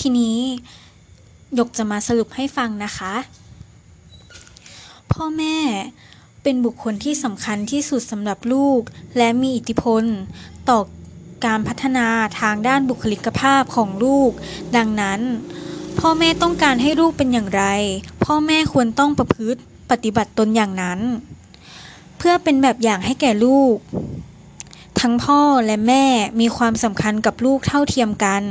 ทีนี้ยกจะมาสรุปให้ฟังนะคะ พ่อแม่เป็นบุคคลที่สำคัญที่สุดสำหรับลูก และมีอิทธิพล ต่อการพัฒนาทางด้านบุคลิกภาพของลูก ดังนั้น พ่อแม่ต้องการให้ลูกเป็นอย่างไร พ่อแม่ควรต้องประพฤติปฏิบัติตนอย่างนั้น เพื่อเป็นแบบอย่างให้แก่ลูก ทั้งพ่อและแม่มีความสำคัญกับลูกเท่าเทียมกัน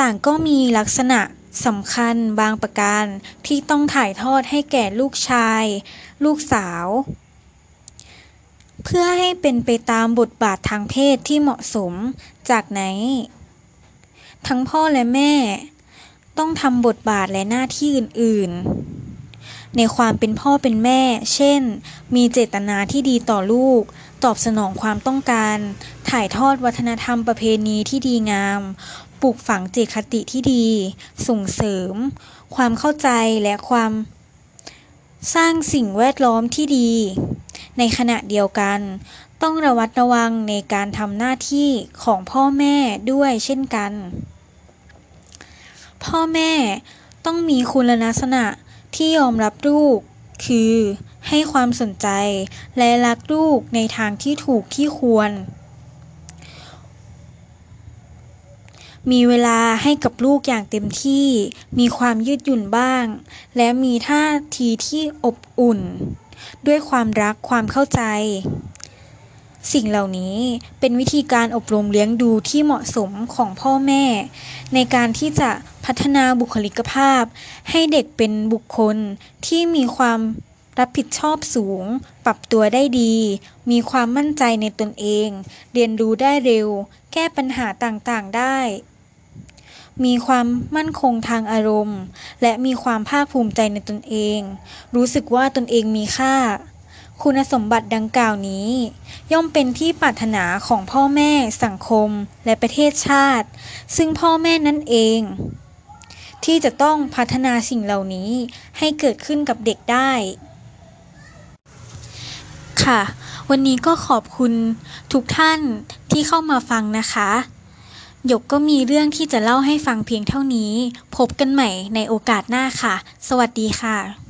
ต่างก็มีลักษณะสำคัญบางประการที่ต้องถ่ายทอดให้แก่ลูกชาย ลูกสาว เพื่อให้เป็นไปตามบทบาททางเพศที่เหมาะสมจากไหน ทั้งพ่อและแม่ ต้องทำบทบาทและหน้าที่อื่น ๆ ในความเป็นพ่อเป็นแม่ เช่น มีเจตนาที่ดีต่อลูก ตอบสนองความต้องการ ถ่ายทอดวัฒนธรรมประเพณีที่ดีงาม ปลูกฝังจิตคติที่ดี ส่งเสริม ความเข้าใจและความ สร้างสิ่งแวดล้อมที่ดี ในขณะเดียวกัน ต้องระวัดระวังในการทำหน้าที่ของพ่อแม่ด้วยเช่นกัน พ่อแม่ต้องมีคุณลักษณะที่ยอมรับลูก คือ ให้ความสนใจ และรักลูกในทางที่ถูกที่ควร มีเวลาให้กับลูกอย่างเต็มที่ มีความยืดหยุ่นบ้าง และมีท่าทีที่อบอุ่น ด้วยความรักความเข้าใจ สิ่งเหล่านี้เป็นวิธีการอบรมเลี้ยงดูที่เหมาะสมของพ่อแม่ ในการที่จะพัฒนาบุคลิกภาพ ให้เด็กเป็นบุคคลที่มีความ รับผิดชอบสูง ปรับตัวได้ดี มีความมั่นใจในตนเอง เรียนรู้ได้เร็ว แก้ปัญหาต่างๆได้ มีความมั่นคงทางอารมณ์ และมีความภาคภูมิใจในตนเอง รู้สึกว่าตนเองมีค่า คุณสมบัติดังกล่าวนี้ ย่อมเป็นที่ปรารถนาของพ่อแม่ สังคม และประเทศชาติ ซึ่งพ่อแม่นั่นเองที่จะต้องพัฒนาสิ่งเหล่านี้ให้เกิดขึ้นกับเด็กได้ ค่ะ วันนี้ก็ขอบคุณทุกท่านที่เข้ามาฟังนะคะ หยกก็มีเรื่องที่จะเล่าให้ฟังเพียงเท่านี้ พบกันใหม่ในโอกาสหน้าค่ะ สวัสดีค่ะ